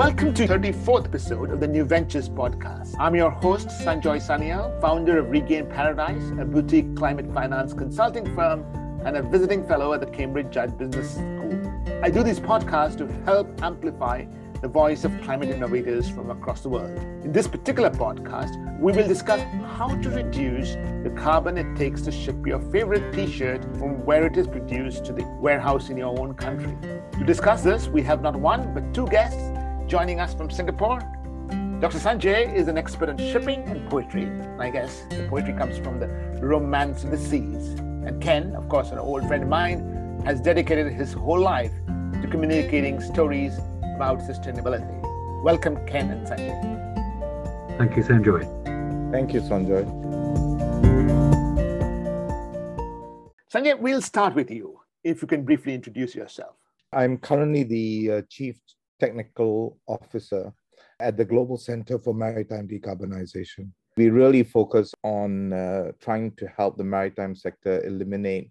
Welcome to 34th episode of the New Ventures podcast. I'm your host, Sanjoy Sanyal, founder of Regain Paradise, a boutique climate finance consulting firm and a visiting fellow at the Cambridge Judge Business School. I do these podcasts to help amplify the voice of climate innovators from across the world. In this particular podcast, we will discuss how to reduce the carbon it takes to ship your favorite t shirt from where it is produced to the warehouse in your own country. To discuss this, we have not one but two guests joining us from Singapore. Dr. Sanjay is an expert in shipping and poetry. I guess the poetry comes from the romance of the seas. And Ken, of course, an old friend of mine, has dedicated his whole life to communicating stories about sustainability. Welcome, Ken and Sanjay. Thank you, Sanjay. Thank you, Sanjay. Sanjay, we'll start with you. If you can briefly introduce yourself. I'm currently the uh, Chief Technical Officer at the Global Center for Maritime Decarbonization. We really focus on uh, trying to help the maritime sector eliminate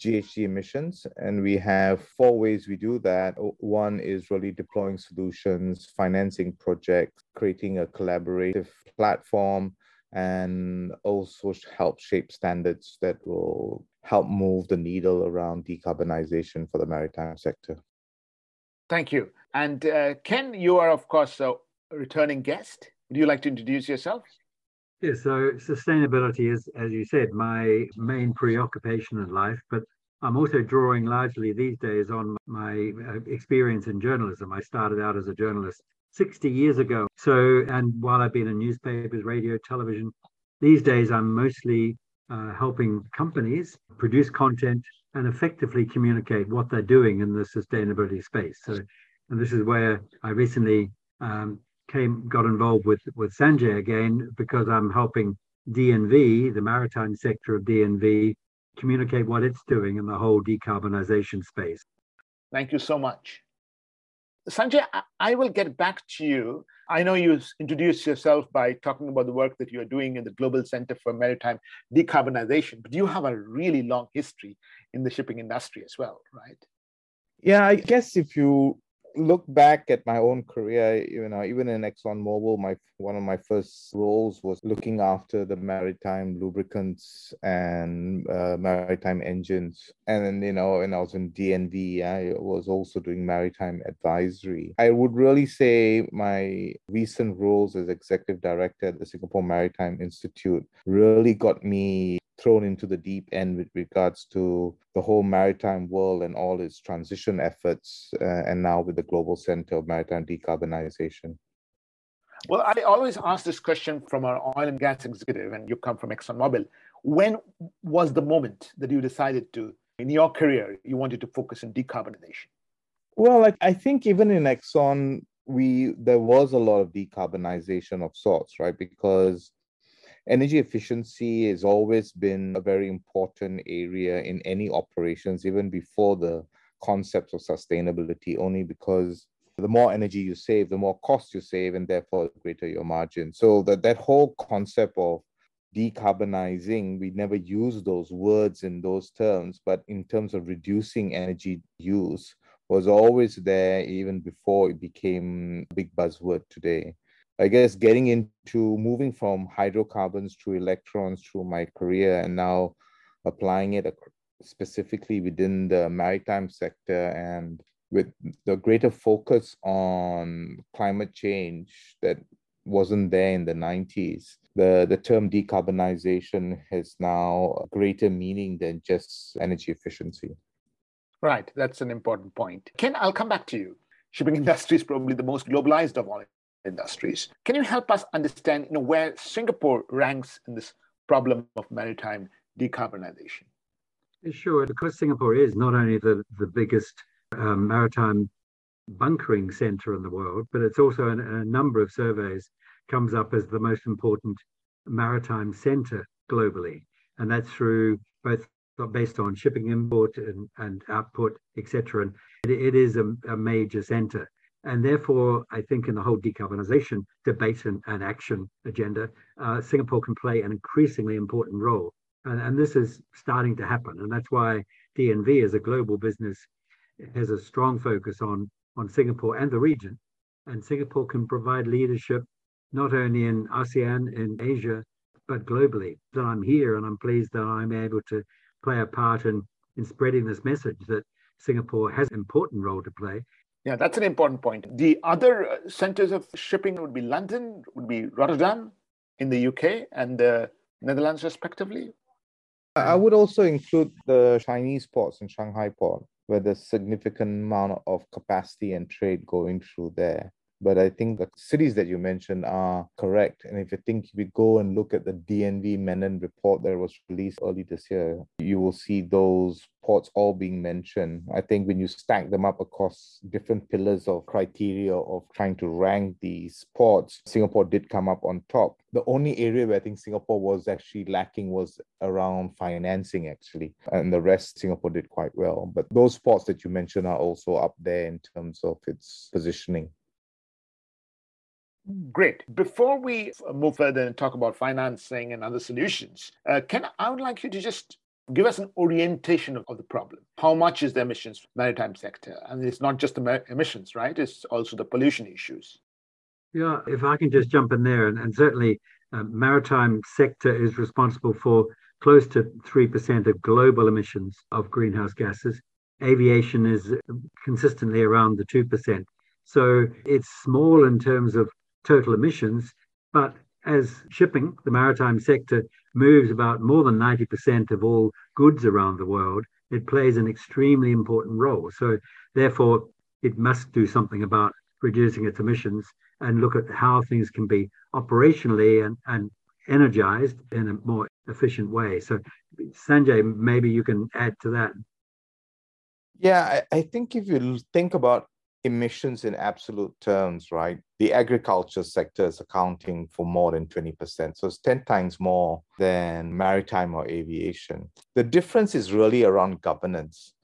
GHG emissions. And we have four ways we do that. One is really deploying solutions, financing projects, creating a collaborative platform, and also help shape standards that will help move the needle around decarbonization for the maritime sector. Thank you. And uh, Ken, you are, of course, a returning guest. Would you like to introduce yourself? Yeah, so sustainability is, as you said, my main preoccupation in life, but I'm also drawing largely these days on my uh, experience in journalism. I started out as a journalist 60 years ago. So, and while I've been in newspapers, radio, television, these days I'm mostly uh, helping companies produce content and effectively communicate what they're doing in the sustainability space. So, and this is where I recently um, came got involved with with Sanjay again because I'm helping DNV, the maritime sector of DNV, communicate what it's doing in the whole decarbonization space. Thank you so much. Sanjay, I will get back to you. I know you introduced yourself by talking about the work that you're doing in the Global Center for Maritime Decarbonization, but you have a really long history in the shipping industry as well, right? Yeah, I guess if you look back at my own career, you know, even in ExxonMobil, my one of my first roles was looking after the maritime lubricants and uh, maritime engines. And then, you know, when I was in DNV, I was also doing maritime advisory. I would really say my recent roles as executive director at the Singapore Maritime Institute really got me thrown into the deep end with regards to the whole maritime world and all its transition efforts, uh, and now with the Global Center of Maritime Decarbonization? Well, I always ask this question from our oil and gas executive, and you come from ExxonMobil. When was the moment that you decided to, in your career, you wanted to focus on decarbonization? Well, like, I think even in Exxon, we there was a lot of decarbonization of sorts, right? Because energy efficiency has always been a very important area in any operations, even before the concepts of sustainability, only because the more energy you save, the more cost you save, and therefore the greater your margin. So that, that whole concept of decarbonizing, we never use those words in those terms, but in terms of reducing energy use was always there even before it became a big buzzword today. I guess getting into moving from hydrocarbons to electrons through my career and now applying it specifically within the maritime sector and with the greater focus on climate change that wasn't there in the 90s. The, the term decarbonization has now a greater meaning than just energy efficiency. Right, that's an important point. Ken, I'll come back to you. Shipping industry is probably the most globalized of all industries. Can you help us understand you know, where Singapore ranks in this problem of maritime decarbonization? Sure, because Singapore is not only the, the biggest um, maritime bunkering center in the world, but it's also in a number of surveys comes up as the most important maritime center globally. And that's through both based on shipping import and, and output, etc. And it, it is a, a major center. And therefore, I think in the whole decarbonisation debate and, and action agenda, uh, Singapore can play an increasingly important role. And, and this is starting to happen. And that's why DNV, as a global business, has a strong focus on, on Singapore and the region And Singapore can provide leadership not only in ASEAN, in Asia, but globally. That I'm here and I'm pleased that I'm able to play a part in, in spreading this message that Singapore has an important role to play. Yeah, that's an important point. The other uh, centers of shipping would be London, would be Rotterdam in the UK, and the Netherlands, respectively. I would also include the Chinese ports and Shanghai port, where there's significant amount of capacity and trade going through there. But I think the cities that you mentioned are correct. And if you think you go and look at the DNV Menon report that was released early this year, you will see those ports all being mentioned. I think when you stack them up across different pillars of criteria of trying to rank these ports, Singapore did come up on top. The only area where I think Singapore was actually lacking was around financing, actually. And the rest, Singapore did quite well. But those ports that you mentioned are also up there in terms of its positioning. Great. Before we move further and talk about financing and other solutions, uh, Ken I would like you to just give us an orientation of, of, the problem. How much is the emissions maritime sector? And it's not just the emissions, right? It's also the pollution issues. Yeah, if I can just jump in there, and, and certainly uh, maritime sector is responsible for close to 3% of global emissions of greenhouse gases. Aviation is consistently around the 2%. So it's small in terms of total emissions. But as shipping, the maritime sector, moves about more than 90% of all goods around the world, it plays an extremely important role. So, therefore, it must do something about reducing its emissions and look at how things can be operationally and, and energized in a more efficient way. So, Sanjay, maybe you can add to that. Yeah, I, I think if you think about emissions in absolute terms, right? The agriculture sector is accounting for more than 20%. So it's 10 times more than maritime or aviation. The difference is really around governance.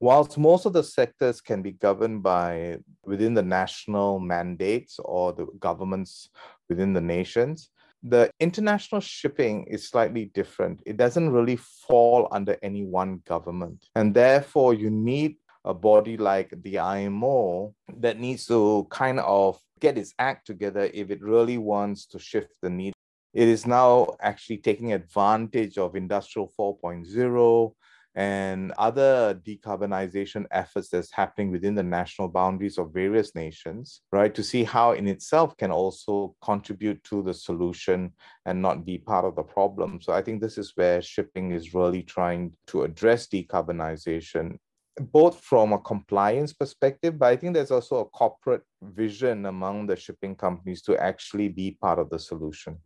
Whilst most of the sectors can be governed by within the national mandates or the governments within the nations, the international shipping is slightly different. It doesn't really fall under any one government. And therefore, you need a body like the IMO that needs to kind of get its act together if it really wants to shift the needle. It is now actually taking advantage of Industrial 4.0 and other decarbonization efforts that's happening within the national boundaries of various nations, right? To see how in itself can also contribute to the solution and not be part of the problem. So I think this is where shipping is really trying to address decarbonization both from a compliance perspective, but I think there's also a corporate vision among the shipping companies to actually be part of the solution.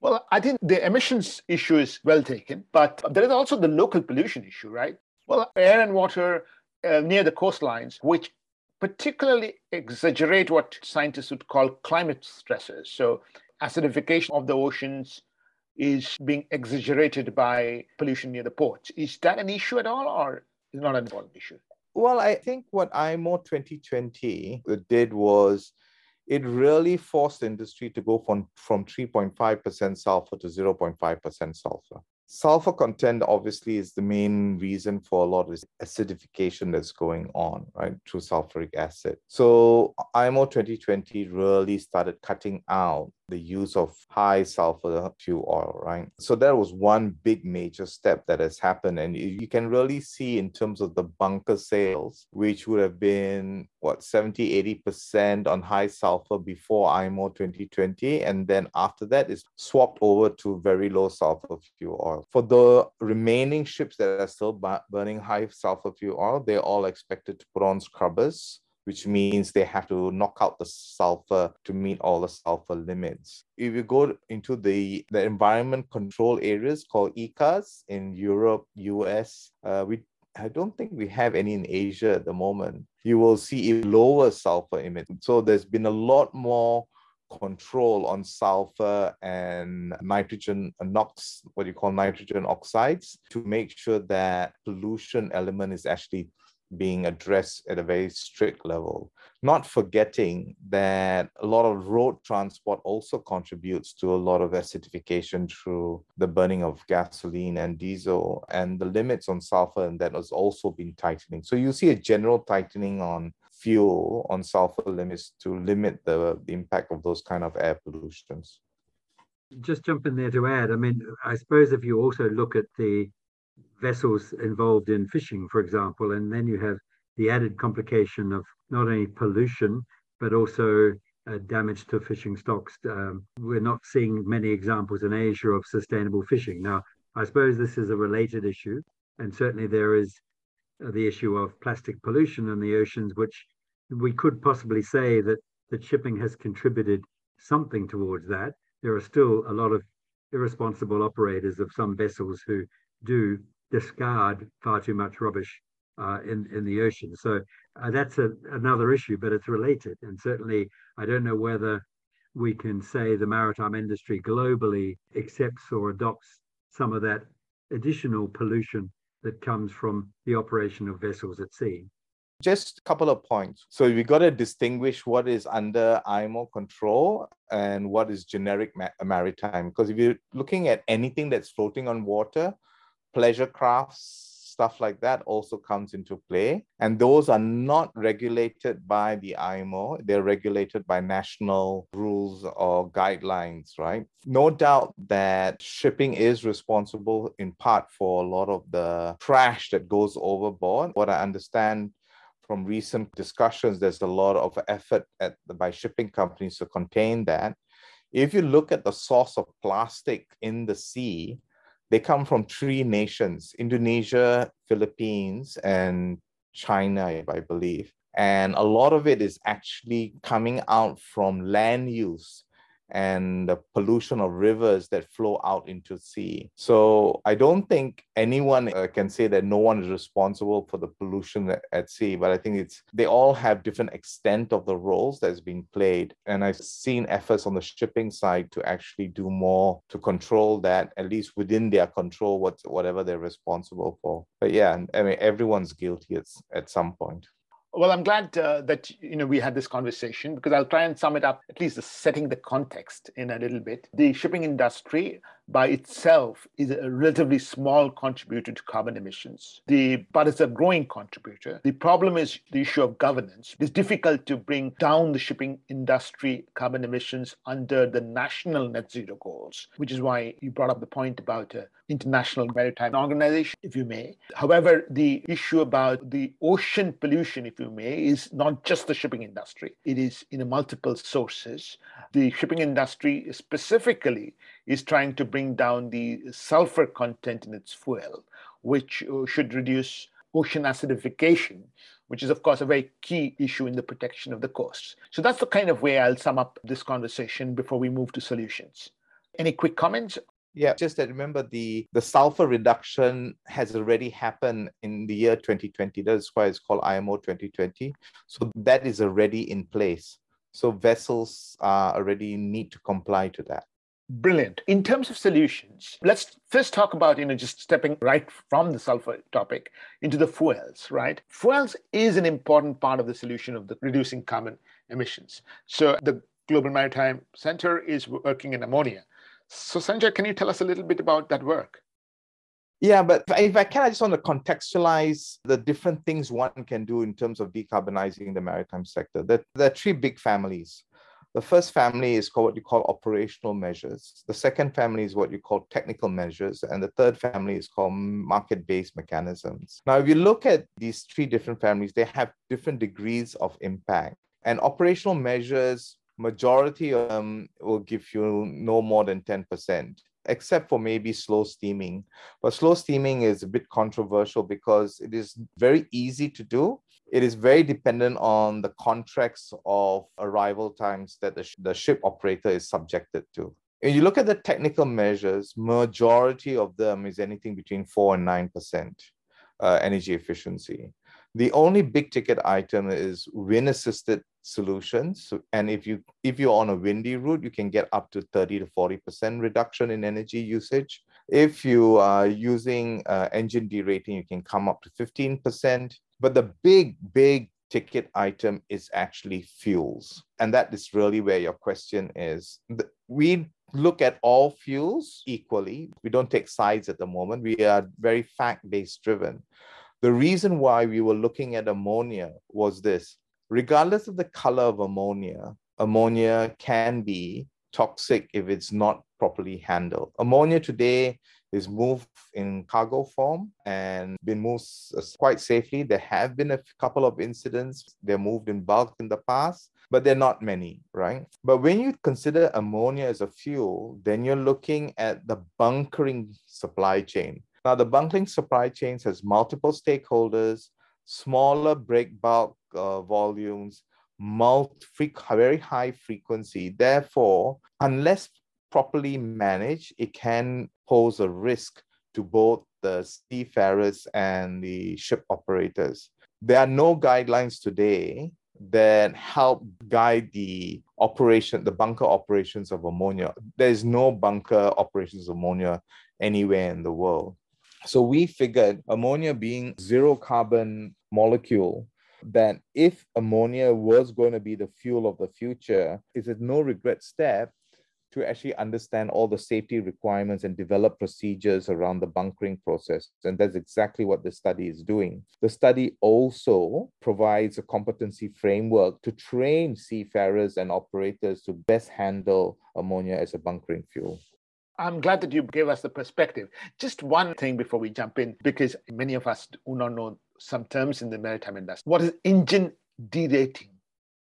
Well, I think the emissions issue is well taken, but there is also the local pollution issue, right? Well, air and water uh, near the coastlines, which particularly exaggerate what scientists would call climate stressors. So, acidification of the oceans is being exaggerated by pollution near the ports. Is that an issue at all, or is not an important issue. Well, I think what IMO 2020 did was it really forced the industry to go from, from 3.5% sulfur to 0.5% sulfur. Sulfur content obviously is the main reason for a lot of acidification that's going on, right, through sulfuric acid. So IMO 2020 really started cutting out the use of high sulfur fuel oil, right? So that was one big major step that has happened. And you can really see in terms of the bunker sales, which would have been what 70, 80% on high sulfur before IMO 2020. And then after that is swapped over to very low sulfur fuel oil. For the remaining ships that are still burning high sulfur fuel oil, they're all expected to put on scrubbers which means they have to knock out the sulfur to meet all the sulfur limits. If you go into the, the environment control areas called ECAs in Europe, US, uh, we I don't think we have any in Asia at the moment. You will see a lower sulfur emission. So there's been a lot more control on sulfur and nitrogen NOx, what you call nitrogen oxides, to make sure that pollution element is actually being addressed at a very strict level. Not forgetting that a lot of road transport also contributes to a lot of acidification through the burning of gasoline and diesel, and the limits on sulfur and that has also been tightening. So you see a general tightening on fuel on sulfur limits to limit the, the impact of those kind of air pollutions. Just jump in there to add, I mean, I suppose if you also look at the vessels involved in fishing, for example, and then you have the added complication of not only pollution, but also uh, damage to fishing stocks. Um, we're not seeing many examples in Asia of sustainable fishing. Now, I suppose this is a related issue, and certainly there is uh, the issue of plastic pollution in the oceans, which we could possibly say that that shipping has contributed something towards that. There are still a lot of irresponsible operators of some vessels who do discard far too much rubbish uh, in in the ocean. So uh, that's a, another issue, but it's related. And certainly, I don't know whether we can say the maritime industry globally accepts or adopts some of that additional pollution that comes from the operation of vessels at sea. Just a couple of points. So we got to distinguish what is under IMO control and what is generic ma- maritime. Because if you're looking at anything that's floating on water, pleasure crafts, stuff like that also comes into play. And those are not regulated by the IMO, they're regulated by national rules or guidelines, right? No doubt that shipping is responsible in part for a lot of the trash that goes overboard. What I understand from recent discussions, there's a lot of effort at, by shipping companies to contain that. If you look at the source of plastic in the sea, they come from three nations Indonesia, Philippines, and China, I believe. And a lot of it is actually coming out from land use and the pollution of rivers that flow out into sea. So I don't think anyone uh, can say that no one is responsible for the pollution at, at, sea, but I think it's they all have different extent of the roles that's being played. And I've seen efforts on the shipping side to actually do more to control that, at least within their control, what whatever they're responsible for. But yeah, I mean everyone's guilty at, at some point. Well, I'm glad uh, that you know we had this conversation because I'll try and sum it up, at least setting the context in a little bit. The shipping industry by itself is a relatively small contributor to carbon emissions. The, but it's a growing contributor. The problem is the issue of governance. It's difficult to bring down the shipping industry carbon emissions under the national net zero goals, which is why you brought up the point about uh, International Maritime Organization, if you may. However, the issue about the ocean pollution, if you may, is not just the shipping industry. It is in multiple sources. The shipping industry specifically is trying to bring down the sulfur content in its fuel, which uh, should reduce ocean acidification, which is, of course, a very key issue in the protection of the coasts. So that's the kind of way I'll sum up this conversation before we move to solutions. Any quick comments? Yeah, just that remember the, the sulfur reduction has already happened in the year 2020. That's why it's called IMO 2020. So that is already in place. So vessels uh, already need to comply to that. Brilliant. In terms of solutions, let's first talk about, you know, just stepping right from the sulfur topic into the fuels, right? Fuels is an important part of the solution of the reducing carbon emissions. So the Global Maritime Center is working in ammonia. So Sanjay, can you tell us a little bit about that work? Yeah, but if I can, I just want to contextualize the different things one can do in terms of decarbonizing the maritime sector. There, there are three big families. The first family is called what you call operational measures. The second family is what you call technical measures. And the third family is called market based mechanisms. Now, if you look at these three different families, they have different degrees of impact. And operational measures, majority of them will give you no more than 10% except for maybe slow steaming. But slow steaming is a bit controversial because it is very easy to do it is very dependent on the contracts of arrival times that the, sh- the ship operator is subjected to. If you look at the technical measures, majority of them is anything between 4 and 9% uh, energy efficiency. The only big ticket item is wind assisted solutions. And if you if you're on a windy route, you can get up to 30 to 40% reduction in energy usage. If you are using uh, engine derating, you can come up to 15%. But the big, big ticket item is actually fuels. And that is really where your question is. We look at all fuels equally. We don't take sides at the moment. We are very fact based driven. The reason why we were looking at ammonia was this regardless of the color of ammonia, ammonia can be toxic if it's not properly handled. Ammonia today is moved in cargo form and been moved quite safely. There have been a couple of incidents. They're moved in bulk in the past, but they're not many, right? But when you consider ammonia as a fuel, then you're looking at the bunkering supply chain. Now, the bunkering supply chains has multiple stakeholders, smaller break bulk uh, volumes, multi very high frequency. Therefore, unless properly managed, it can pose a risk to both the seafarers and the ship operators. There are no guidelines today that help guide the operation, the bunker operations of ammonia. There's no bunker operations of ammonia anywhere in the world. So we figured ammonia being zero carbon molecule that if ammonia was going to be the fuel of the future, it's a no regret step to actually understand all the safety requirements and develop procedures around the bunkering process. And that's exactly what the study is doing. The study also provides a competency framework to train seafarers and operators to best handle ammonia as a bunkering fuel. I'm glad that you gave us the perspective. Just one thing before we jump in, because many of us do not know some terms in the maritime industry. What is engine derating?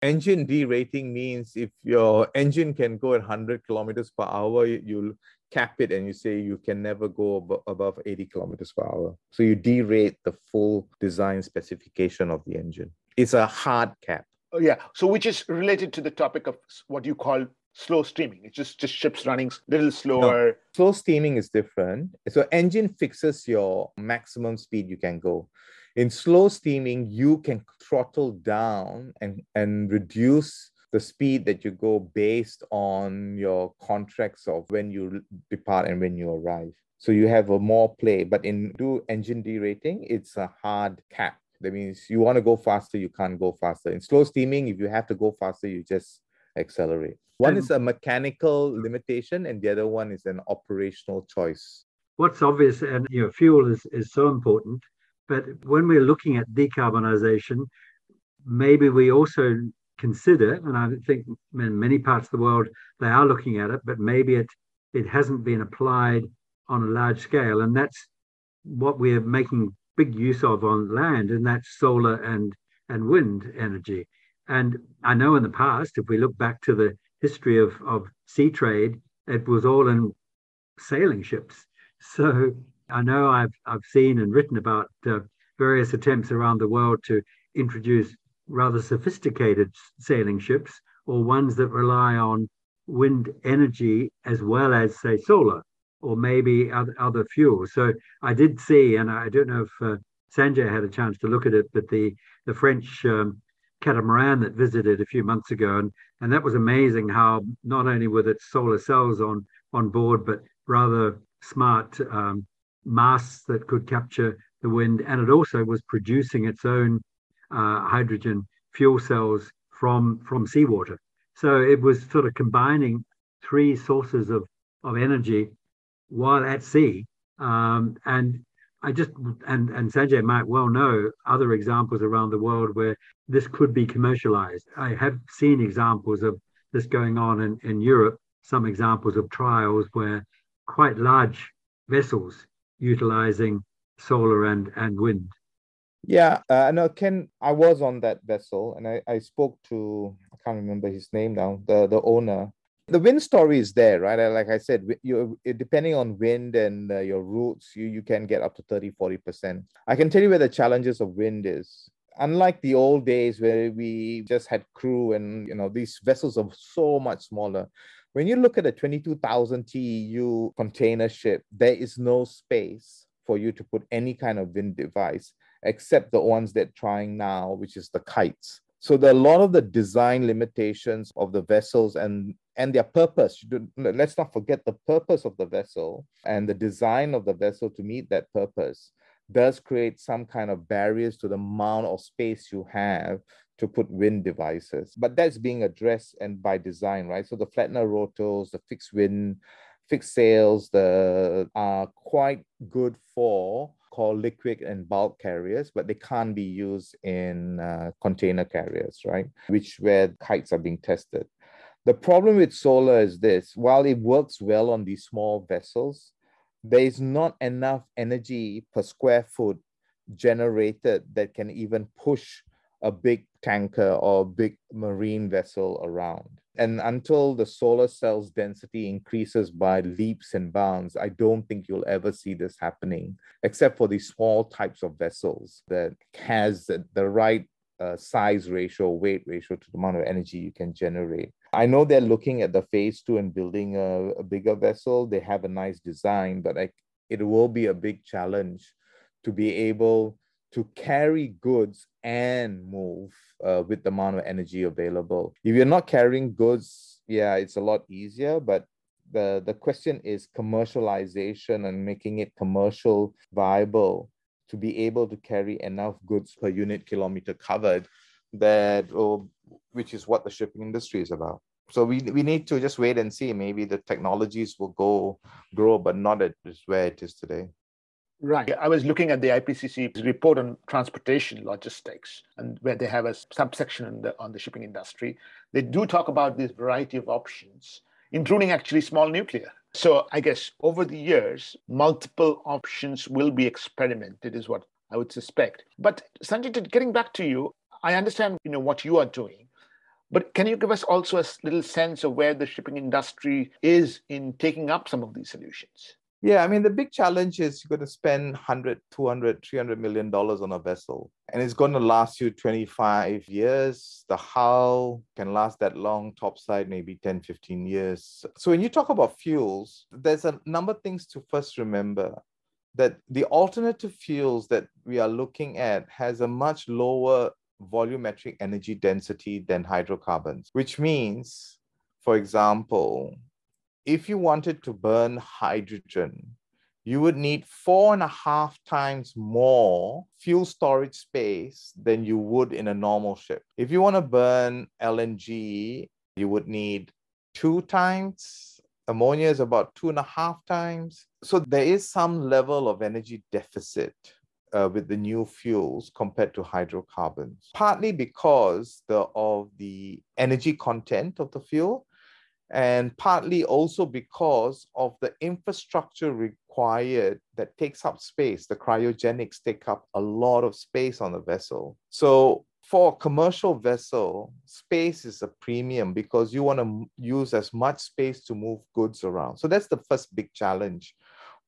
Engine derating means if your engine can go at 100 kilometers per hour, you'll cap it and you say you can never go ab- above 80 kilometers per hour. So you derate the full design specification of the engine. It's a hard cap. Oh, yeah. So which is related to the topic of what you call slow steaming. It's just just ships running a little slower. No. Slow steaming is different. So engine fixes your maximum speed you can go. In slow steaming, you can throttle down and, and reduce the speed that you go based on your contracts of when you depart and when you arrive. So you have a more play. But in do engine derating, it's a hard cap. That means you want to go faster, you can't go faster. In slow steaming, if you have to go faster, you just accelerate. One is a mechanical limitation, and the other one is an operational choice. What's obvious, and you know, fuel is, is so important but when we're looking at decarbonisation, maybe we also consider, and I think in many parts of the world they are looking at it, but maybe it it hasn't been applied on a large scale, and that's what we're making big use of on land, and that's solar and and wind energy. And I know in the past, if we look back to the history of, of sea trade, it was all in sailing ships. So I know I've I've seen and written about uh, various attempts around the world to introduce rather sophisticated sailing ships or ones that rely on wind energy as well as say solar or maybe other, other fuels. So I did see, and I don't know if uh, Sanjay had a chance to look at it, but the the French um, catamaran that visited a few months ago, and and that was amazing how not only were its solar cells on on board, but rather smart um, masts that could capture the wind, and it also was producing its own uh, hydrogen fuel cells from from seawater. So it was sort of combining three sources of of energy while at sea. Um, and I just and and Sanjay might well know other examples around the world where this could be commercialized. I have seen examples of this going on in, in Europe, some examples of trials where quite large vessels utilizing solar and, and wind. Yeah, uh, no, Ken, I was on that vessel and I, I spoke to, I can't remember his name now, the, the owner. The wind story is there, right? Like I said, you depending on wind and uh, your routes, you, you can get up to 30, 40%. I can tell you where the challenges of wind is. Unlike the old days where we just had crew and, you know, these vessels are so much smaller. When you look at a 22,000 TEU container ship, there is no space for you to put any kind of wind device except the ones they're trying now, which is the kites. So are a lot of the design limitations of the vessels and and their purpose. Let's not forget the purpose of the vessel and the design of the vessel to meet that purpose does create some kind of barriers to the amount of space you have to put wind devices. But that's being addressed and by design, right? So the Flettner rotors, the fixed wind, fixed sails, the are quite good for call liquid and bulk carriers, but they can't be used in uh, container carriers, right? Which where kites are being tested. The problem with solar is this while it works well on these small vessels, there is not enough energy per square foot generated that can even push a big tanker or a big marine vessel around. And until the solar cells density increases by leaps and bounds, I don't think you'll ever see this happening, except for these small types of vessels that has the right uh, size ratio, weight ratio to the amount of energy you can generate. I know they're looking at the phase two and building a, a bigger vessel. They have a nice design, but I, it will be a big challenge to be able to carry goods and move uh, with the amount of energy available. If you're not carrying goods, yeah, it's a lot easier, but the, the question is commercialization and making it commercial viable to be able to carry enough goods per unit kilometer covered that oh, which is what the shipping industry is about so we, we need to just wait and see maybe the technologies will go grow but not at where it is today Right. I was looking at the IPCC report on transportation logistics, and where they have a subsection on the on the shipping industry. They do talk about this variety of options, including actually small nuclear. So I guess over the years, multiple options will be experimented, is what I would suspect. But Sanjay, getting back to you, I understand you know what you are doing, but can you give us also a little sense of where the shipping industry is in taking up some of these solutions? Yeah, I mean, the big challenge is you're going to spend 100, 200, 300 million dollars on a vessel, and it's going to last you 25 years. The hull can last that long, topside maybe 10, 15 years. So when you talk about fuels, there's a number of things to first remember that the alternative fuels that we are looking at has a much lower volumetric energy density than hydrocarbons, which means, for example, if you wanted to burn hydrogen, you would need four and a half times more fuel storage space than you would in a normal ship. If you want to burn LNG, you would need two times. Ammonia is about two and a half times. So there is some level of energy deficit uh, with the new fuels compared to hydrocarbons, partly because the, of the energy content of the fuel, and partly also because of the infrastructure required that takes up space. The cryogenics take up a lot of space on the vessel. So for a commercial vessel, space is a premium because you want to use as much space to move goods around. So that's the first big challenge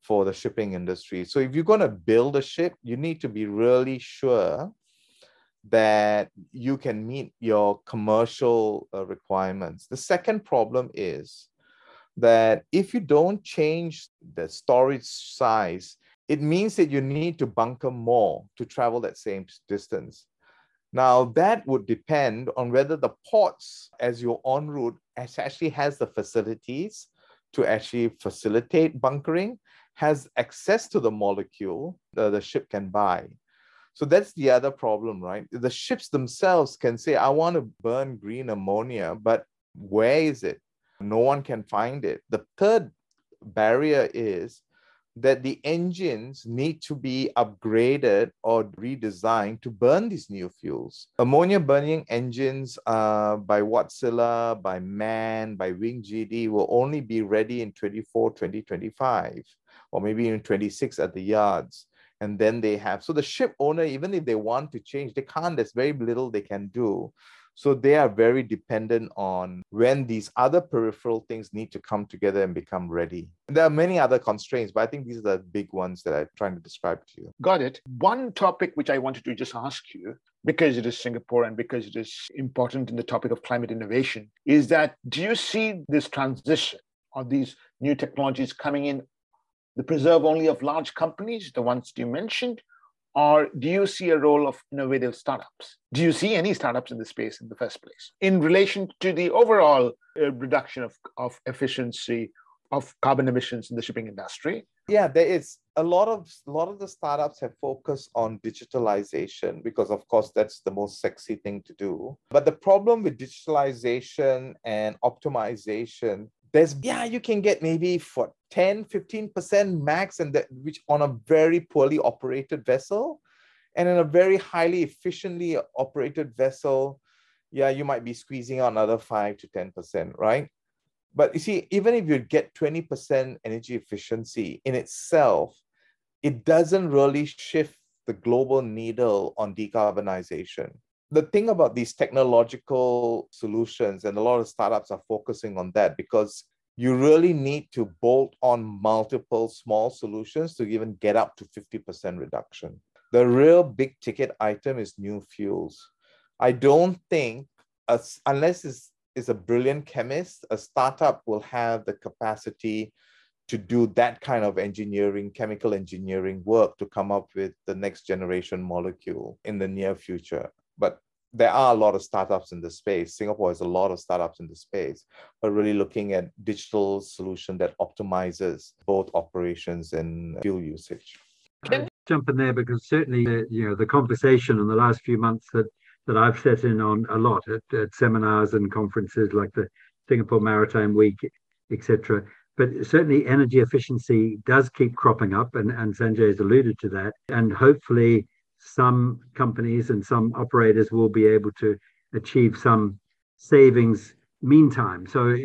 for the shipping industry. So if you're going to build a ship, you need to be really sure that you can meet your commercial uh, requirements. The second problem is that if you don't change the storage size, it means that you need to bunker more to travel that same distance. Now, that would depend on whether the ports, as you're en route, actually has the facilities to actually facilitate bunkering, has access to the molecule that the ship can buy. So that's the other problem, right? The ships themselves can say, I want to burn green ammonia, but where is it? No one can find it. The third barrier is that the engines need to be upgraded or redesigned to burn these new fuels. Ammonia burning engines uh, by Wärtsilä, by MAN, by WinGD will only be ready in 24, 2025, or maybe even 26 at the yards and then they have so the ship owner even if they want to change they can't there's very little they can do so they are very dependent on when these other peripheral things need to come together and become ready. There are many other constraints, but I think these are the big ones that I'm trying to describe to you. Got it. One topic which I wanted to just ask you, because it is Singapore and because it is important in the topic of climate innovation, is that do you see this transition of these new technologies coming in the preserve only of large companies, the ones you mentioned, or do you see a role of innovative startups? Do you see any startups in the space in the first place in relation to the overall uh, reduction of, of efficiency of carbon emissions in the shipping industry? Yeah, there is a lot of a lot of the startups have focused on digitalization because of course that's the most sexy thing to do. But the problem with digitalization and optimization, there's yeah you can get maybe for 10 15% max and that which on a very poorly operated vessel and in a very highly efficiently operated vessel yeah you might be squeezing out another 5 to 10% right? But you see even if you get 20% energy efficiency in itself it doesn't really shift the global needle on decarbonization the thing about these technological solutions, and a lot of startups are focusing on that because you really need to bolt on multiple small solutions to even get up to 50% reduction. The real big ticket item is new fuels. I don't think, unless it's, it's a brilliant chemist, a startup will have the capacity to do that kind of engineering, chemical engineering work to come up with the next generation molecule in the near future but there are a lot of startups in the space. Singapore has a lot of startups in the space, but really looking at digital solution that optimizes both operations and fuel usage. Can I jump in there because certainly uh, you know the conversation in the last few months that that I've set in on a lot at, at seminars and conferences like the Singapore Maritime Week, etc. But certainly energy efficiency does keep cropping up, and, and Sanjay has alluded to that. And hopefully some companies and some operators will be able to achieve some savings meantime. So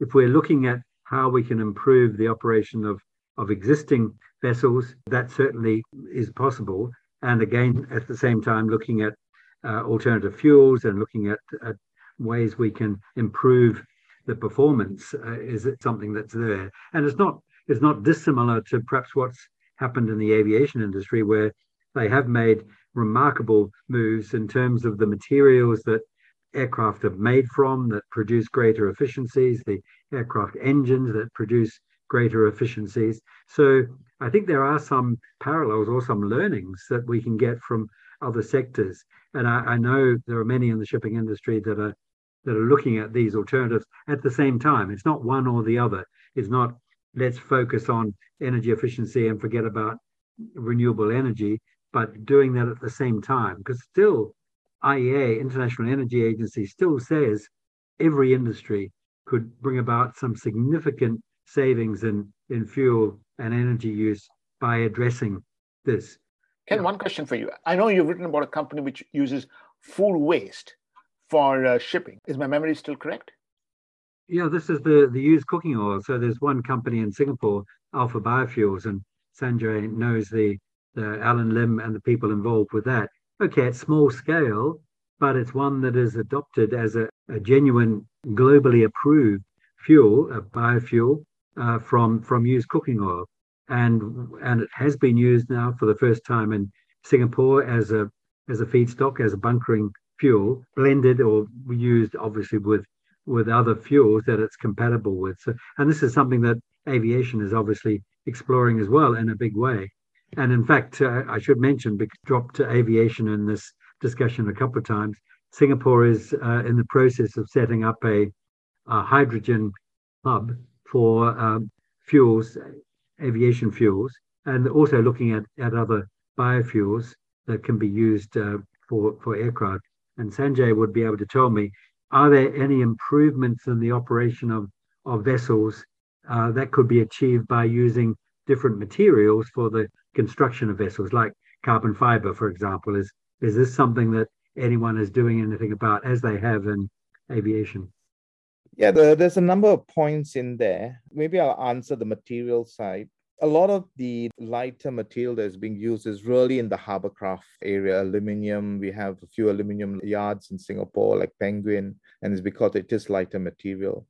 if we're looking at how we can improve the operation of, of existing vessels, that certainly is possible. And again, at the same time, looking at uh, alternative fuels and looking at, at, ways we can improve the performance uh, is something that's there. And it's not it's not dissimilar to perhaps what's happened in the aviation industry, where they have made remarkable moves in terms of the materials that aircraft are made from that produce greater efficiencies, the aircraft engines that produce greater efficiencies. So I think there are some parallels or some learnings that we can get from other sectors. And I, I know there are many in the shipping industry that are that are looking at these alternatives at the same time. It's not one or the other. It's not let's focus on energy efficiency and forget about renewable energy but doing that at the same time. Because still, IEA, International Energy Agency, still says every industry could bring about some significant savings in, in fuel and energy use by addressing this. Ken, one question for you. I know you've written about a company which uses food waste for uh, shipping. Is my memory still correct? Yeah, this is the, the used cooking oil. So there's one company in Singapore, Alpha Biofuels, and Sanjay knows the the Alan Lim and the people involved with that. Okay, it's small scale, but it's one that is adopted as a, a genuine, globally approved fuel, a biofuel uh, from from used cooking oil, and and it has been used now for the first time in Singapore as a as a feedstock, as a bunkering fuel, blended or used obviously with with other fuels that it's compatible with. So, and this is something that aviation is obviously exploring as well in a big way. And in fact, uh, I should mention, because dropped aviation in this discussion a couple of times, Singapore is uh, in the process of setting up a, a hydrogen hub for um, fuels, aviation fuels, and also looking at, at other biofuels that can be used uh, for, for aircraft. And Sanjay would be able to tell me, are there any improvements in the operation of, of vessels uh, that could be achieved by using different materials for the construction of vessels, like carbon fiber, for example? Is is this something that anyone is doing anything about, as they have in aviation? Yeah, the, there's a number of points in there. Maybe I'll answer the material side. A lot of the lighter material that is being used is really in the hovercraft area, aluminium. We have a few aluminium yards in Singapore, like Penguin, and it's because it is lighter material.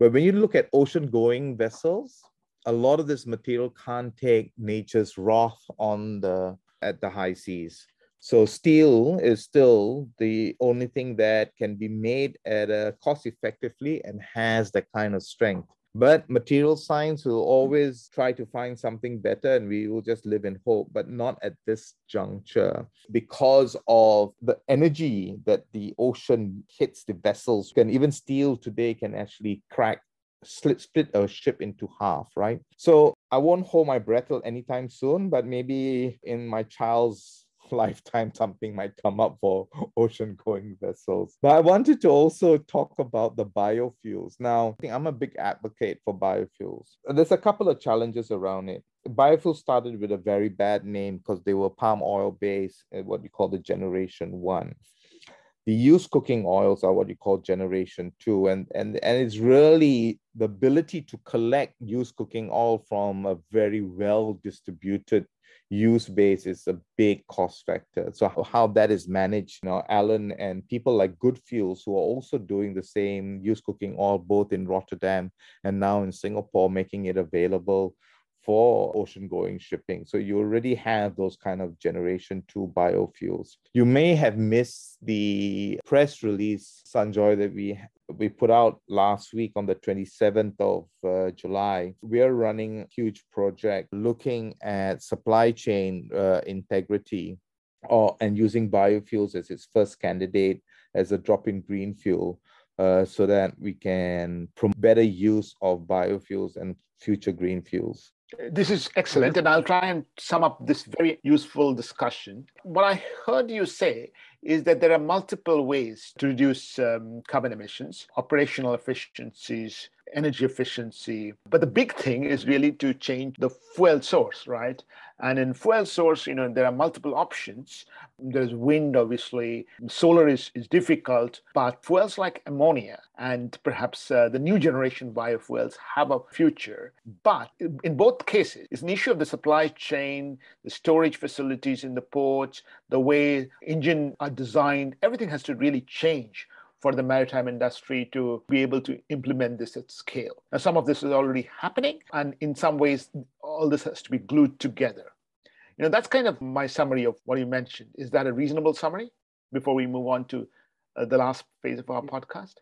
But when you look at ocean going vessels, a lot of this material can't take nature's wrath on the at the high seas. So steel is still the only thing that can be made at a cost effectively and has that kind of strength. But material science will always try to find something better, and we will just live in hope, but not at this juncture because of the energy that the ocean hits the vessels. And even steel today can actually crack split split a ship into half, right? So I won't hold my breath anytime soon, but maybe in my child's lifetime something might come up for ocean going vessels. But I wanted to also talk about the biofuels. Now, I think I'm a big advocate for biofuels. There's a couple of challenges around it. Biofuels started with a very bad name because they were palm oil based, uh, what you call the generation one the used cooking oils are what you call generation two and and and it's really the ability to collect used cooking oil from a very well distributed use base is a big cost factor. So how that is managed you know alan and people like GoodFuels who are also doing the same used cooking oil both in rotterdam and now in singapore making it available for ocean going shipping. So you already have those kind of generation two biofuels. You may have missed the press release, Sanjoy, that we we put out last week on the 27th of uh, July. We are running a huge project looking at supply chain uh, integrity or and using biofuels as its first candidate as a drop-in green fuel uh, so that we can promote better use of biofuels and future green fuels. This is excellent, and I'll try and sum up this very useful discussion. What I heard you say is that there are multiple ways to reduce um, carbon emissions, operational efficiencies, energy efficiency. But the big thing is really to change the fuel source, right? And in fuel source, you know, there are multiple options. There's wind, obviously. Solar is, is difficult, but fuels like ammonia and perhaps uh, the new generation biofuels have a future. But in both cases, it's an issue of the supply chain, the storage facilities in the ports, the way engine are designed. Everything has to really change for the maritime industry to be able to implement this at scale. Now, some of this is already happening, and in some ways, all this has to be glued together. You know, that's kind of my summary of what you mentioned. Is that a reasonable summary before we move on to uh, the last phase of our podcast?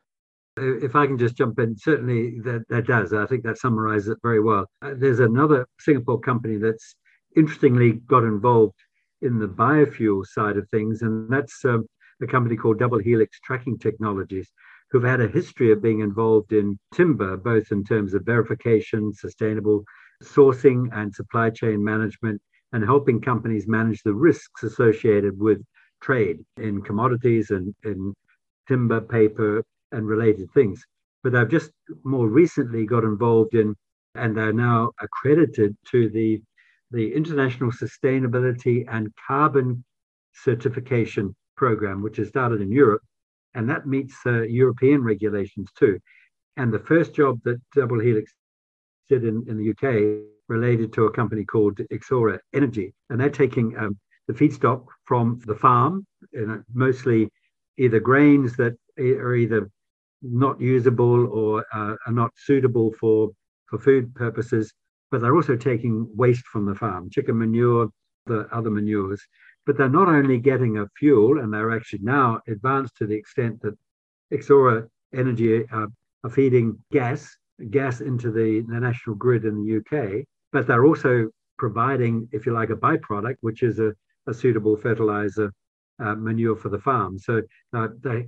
If I can just jump in, certainly that, that does. I think that summarizes it very well. Uh, there's another Singapore company that's interestingly got involved in the biofuel side of things, and that's um, a company called Double Helix Tracking Technologies, who've had a history of being involved in timber, both in terms of verification, sustainable sourcing, and supply chain management, and helping companies manage the risks associated with trade in commodities and in timber, paper, and related things. But they've just more recently got involved in, and they're now accredited to the, the International Sustainability and Carbon Certification program, which has started in Europe, and that meets uh, European regulations too. And the first job that Double Helix did in, in the UK related to a company called Exora Energy, and they're taking um, the feedstock from the farm, you know, mostly either grains that are either not usable or uh, are not suitable for for food purposes, but they're also taking waste from the farm, chicken manure, the other manures, but they're not only getting a fuel, and they're actually now advanced to the extent that Exora Energy uh, are feeding gas, gas into the, the national grid in the UK, but they're also providing, if you like, a byproduct, which is a, a suitable fertilizer uh, manure for the farm. So uh, they're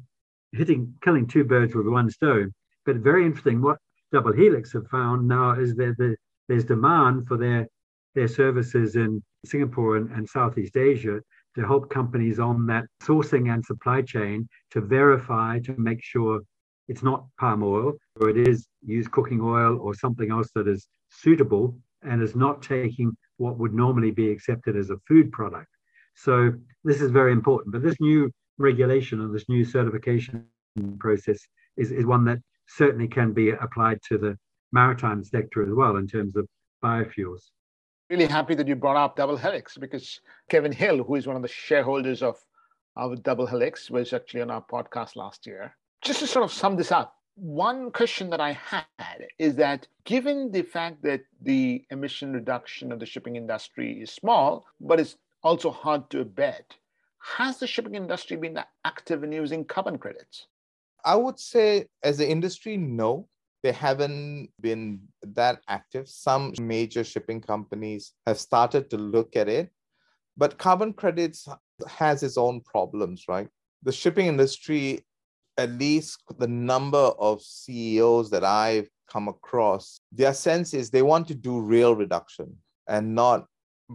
hitting, killing two birds with one stone. But very interesting, what Double Helix have found now is that the, there's demand for their their services in Singapore and, and Southeast Asia to help companies on that sourcing and supply chain to verify to make sure it's not palm oil or it is used cooking oil or something else that is suitable and is not taking what would normally be accepted as a food product. So this is very important. But this new regulation and this new certification process is, is one that certainly can be applied to the maritime sector as well in terms of biofuels really happy that you brought up Double Helix because Kevin Hill, who is one of the shareholders of Double Helix, was actually on our podcast last year. Just to sort of sum this up, one question that I had is that given the fact that the emission reduction of the shipping industry is small, but it's also hard to abet, has the shipping industry been active in using carbon credits? I would say, as an industry, no they haven't been that active. Some major shipping companies have started to look at it, but carbon credits has its own problems, right? The shipping industry, at least the number of CEOs that I've come across, their sense is they want to do real reduction and not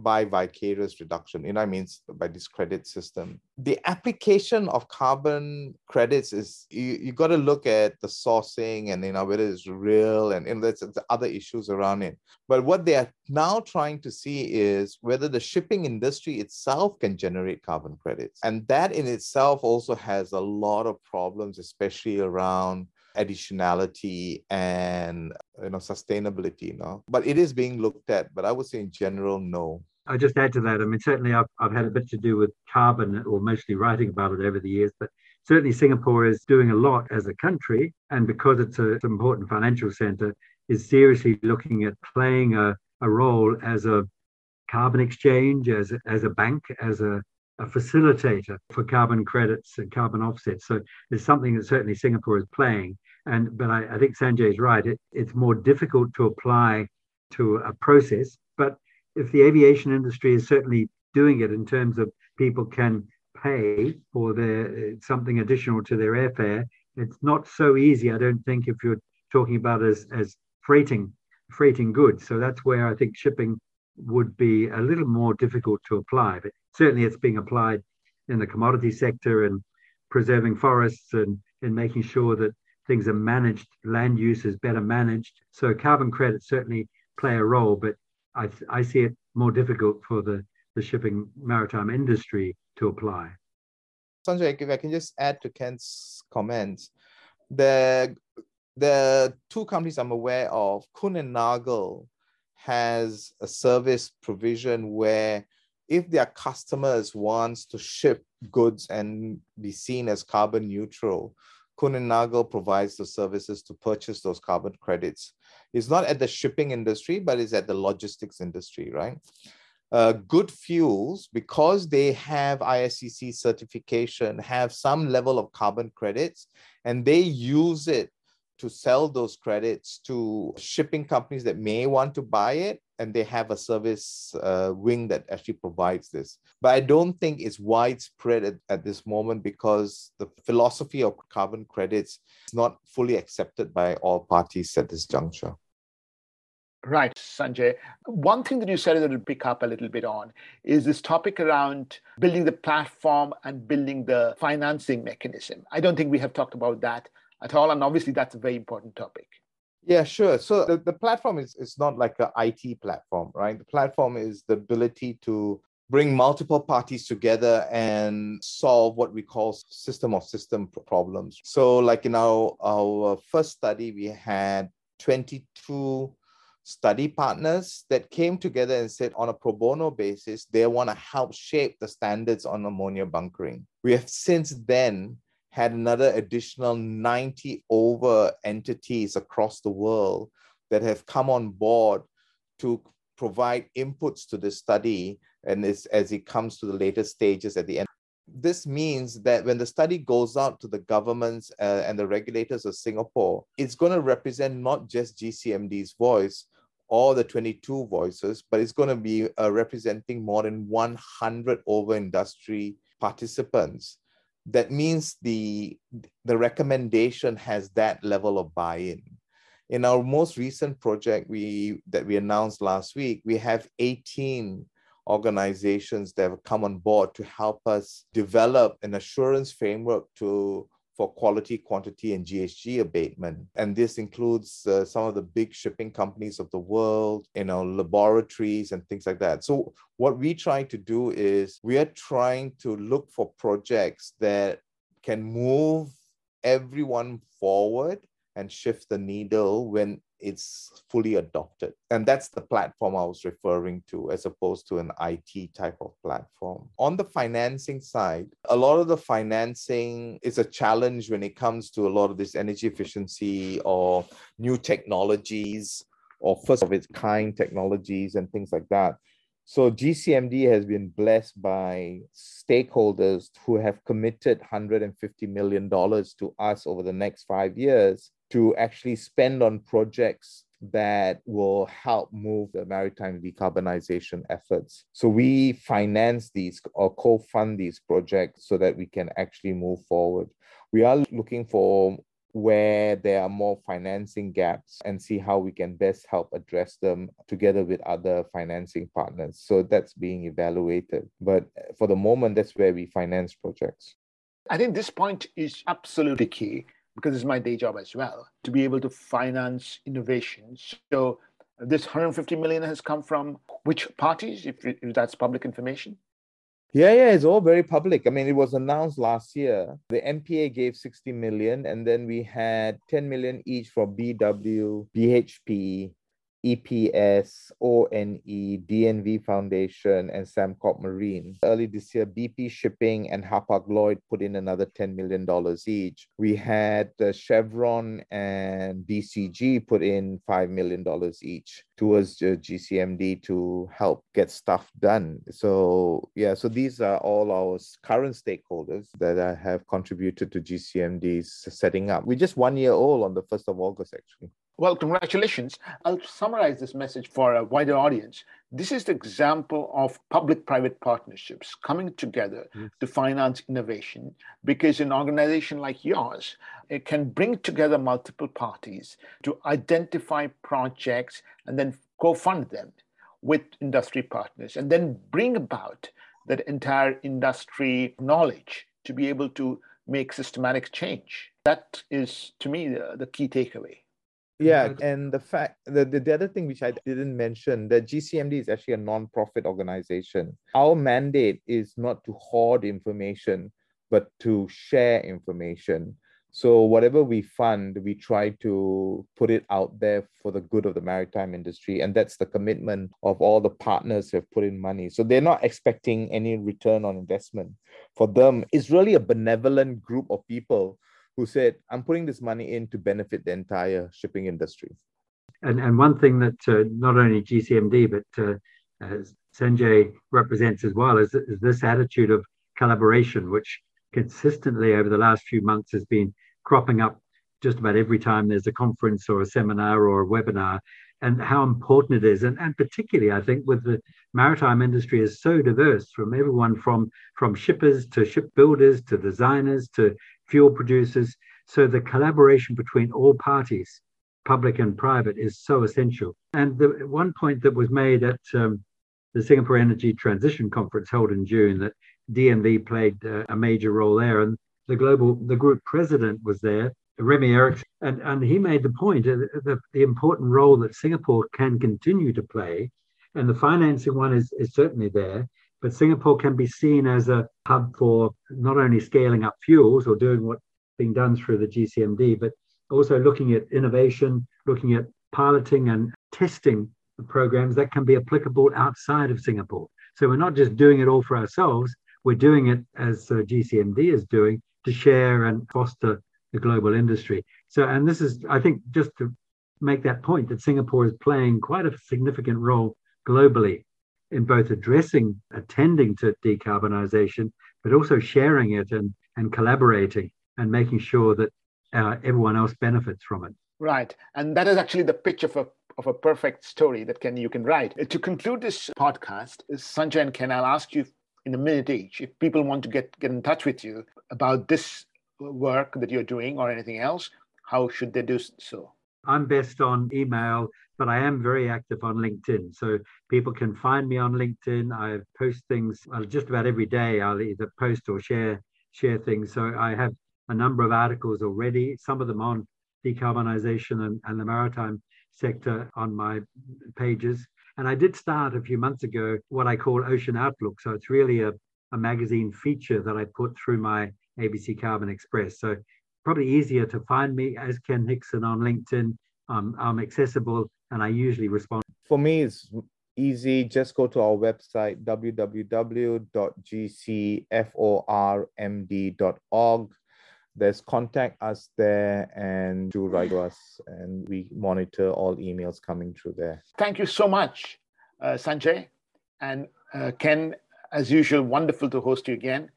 by vicarious reduction. You know, I mean, by this credit system. The application of carbon credits is you, you got to look at the sourcing and you know whether it's real and, and other issues around it. But what they are now trying to see is whether the shipping industry itself can generate carbon credits. And that in itself also has a lot of problems, especially around additionality and you know sustainability you know but it is being looked at but i would say in general no I just add to that. I mean, certainly I've, I've had a bit to do with carbon or mostly writing about it over the years, but certainly Singapore is doing a lot as a country. And because it's a, an important financial center, is seriously looking at playing a, a role as a carbon exchange, as as a bank, as a, a facilitator for carbon credits and carbon offsets. So it's something that certainly Singapore is playing. And but I, I think Sanjay is right. It, it's more difficult to apply to a process. But if the aviation industry is certainly doing it in terms of people can pay for their uh, something additional to their airfare, it's not so easy. I don't think if you're talking about as as freighting freighting goods. So that's where I think shipping would be a little more difficult to apply. But certainly it's being applied in the commodity sector and preserving forests and in making sure that things are managed, land use is better managed. So carbon credits certainly play a role, but I, I see it more difficult for the, the shipping maritime industry to apply. Sanjay, if I can just add to Ken's comments, the the two companies I'm aware of, Kuehne and Nagel, has a service provision where if their customers wants to ship goods and be seen as carbon neutral, Kuehne and Nagel provides the services to purchase those carbon credits. It's not at the shipping industry, but it's at the logistics industry, right? Uh, GoodFuels, because they have ISCC certification, have some level of carbon credits, and they use it to sell those credits to shipping companies that may want to buy it and they have a service uh, wing that actually provides this but i don't think it's widespread at, at this moment because the philosophy of carbon credits is not fully accepted by all parties at this juncture Right, Sanjay. One thing that you said that will pick up a little bit on is this topic around building the platform and building the financing mechanism. I don't think we have talked about that at all. And obviously, that's a very important topic. Yeah, sure. So the, the platform is, is not like an IT platform, right? The platform is the ability to bring multiple parties together and solve what we call system of system problems. So like in our, our first study, we had 22 study partners that came together and said on a pro bono basis, they want to help shape the standards on ammonia bunkering. We have since then had another additional 90 over entities across the world that have come on board to provide inputs to the study and as it comes to the later stages at the end. This means that when the study goes out to the governments uh, and the regulators of Singapore, it's going to represent not just GCMD's voice or the 22 voices, but it's going to be uh, representing more than 100 over industry participants that means the the recommendation has that level of buy-in. In our most recent project we that we announced last week we have 18 organizations that have come on board to help us develop an assurance framework to for quality, quantity, and GHG abatement. And this includes uh, some of the big shipping companies of the world, you know, laboratories and things like that. So what we try to do is we are trying to look for projects that can move everyone forward and shift the needle when it's fully adopted. And that's the platform I was referring to, as opposed to an IT type of platform. On the financing side, a lot of the financing is a challenge when it comes to a lot of this energy efficiency or new technologies or first of its kind technologies and things like that. So GCMD has been blessed by stakeholders who have committed $150 million to us over the next five years to actually spend on projects that will help move the maritime decarbonization efforts. So we finance these or co-fund these projects so that we can actually move forward. We are looking for where there are more financing gaps and see how we can best help address them together with other financing partners. So that's being evaluated. But for the moment, that's where we finance projects. I think this point is absolutely key because it's my day job as well to be able to finance innovations. So this 150 million has come from which parties, if, if that's public information? Yeah, yeah, it's all very public. I mean, it was announced last year. The MPA gave 60 million, and then we had 10 million each for BW, BHP, EPS, ONE, DNV Foundation, and Sembcorp Marine. Early this year, BP Shipping and Hapag-Lloyd put in another $10 million each. We had uh, Chevron and BCG put in $5 million each towards the GCMD to help get stuff done. So, yeah, so these are all our current stakeholders that have contributed to GCMD's setting up. We're just one year old on the 1st of August, actually. Well, congratulations. I'll summarize this message for a wider audience. This is the example of public private partnerships coming together yes. to finance innovation because an organization like yours it can bring together multiple parties to identify projects and then co fund them with industry partners and then bring about that entire industry knowledge to be able to make systematic change. That is, to me, the, the key takeaway. Yeah, and the fact the, the, the other thing which I didn't mention that GCMD is actually a non-profit organization. Our mandate is not to hoard information, but to share information. So whatever we fund, we try to put it out there for the good of the maritime industry, and that's the commitment of all the partners who have put in money. So they're not expecting any return on investment. For them, it's really a benevolent group of people who said, I'm putting this money in to benefit the entire shipping industry. And, and one thing that uh, not only GCMD, but uh, Sanjay represents as well is, is this attitude of collaboration, which consistently over the last few months has been cropping up just about every time there's a conference or a seminar or a webinar and how important it is and, and particularly i think with the maritime industry is so diverse from everyone from from shippers to shipbuilders to designers to fuel producers. So the collaboration between all parties, public and private, is so essential. And the one point that was made at um, the Singapore Energy Transition Conference held in June that DNV played uh, a major role there, and the global the group president was there, Remi Eriksen, and, and he made the point that the, the important role that Singapore can continue to play, and the financing one is, is certainly there, but Singapore can be seen as a hub for not only scaling up fuels or doing what's being done through the GCMD, but also looking at innovation, looking at piloting and testing programs that can be applicable outside of Singapore. So we're not just doing it all for ourselves, we're doing it as uh, GCMD is doing to share and foster the global industry. So, and this is, I think, just to make that point that Singapore is playing quite a significant role globally in both addressing, attending to decarbonisation, but also sharing it and, and collaborating and making sure that uh, everyone else benefits from it. Right. And that is actually the pitch of a of a perfect story that can you can write. Uh, to conclude this podcast, Sanjay and Ken, I'll ask you in a minute each if people want to get, get in touch with you about this work that you're doing or anything else, how should they do so? I'm best on email but I am very active on LinkedIn. So people can find me on LinkedIn. I post things well, just about every day. I'll either post or share share things. So I have a number of articles already, some of them on decarbonisation and, and the maritime sector on my pages. And I did start a few months ago what I call Ocean Outlook. So it's really a, a magazine feature that I put through my ABC Carbon Express. So probably easier to find me as Ken Hickson on LinkedIn. Um, I'm accessible and I usually respond. For me, it's easy. Just go to our website, www.gcformd.org. There's contact us there and do write to us, and we monitor all emails coming through there. Thank you so much, uh, Sanjay. And uh, Ken, as usual, wonderful to host you again.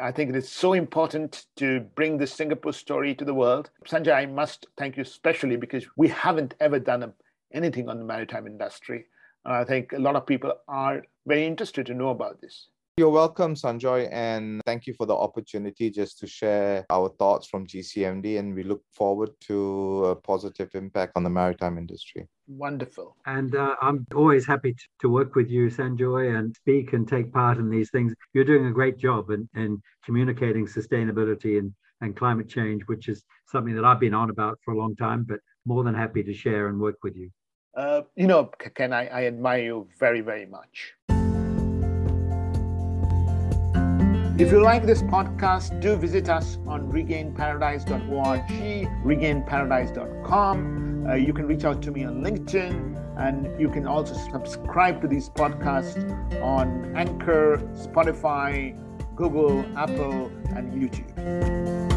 I think it is so important to bring the Singapore story to the world. Sanjay, I must thank you especially because we haven't ever done anything on the maritime industry. And I think a lot of people are very interested to know about this. You're welcome, Sanjoy, and thank you for the opportunity just to share our thoughts from GCMD. And we look forward to a positive impact on the maritime industry. Wonderful. And uh, I'm always happy to, to work with you, Sanjoy, and speak and take part in these things. You're doing a great job in, in communicating sustainability and, and climate change, which is something that I've been on about for a long time, but more than happy to share and work with you. Uh, you know, Ken, I, I admire you very, very much. If you like this podcast, do visit us on regainparadise.org, regainparadise.com. Uh, you can reach out to me on LinkedIn, and you can also subscribe to these podcasts on Anchor, Spotify, Google, Apple, and YouTube.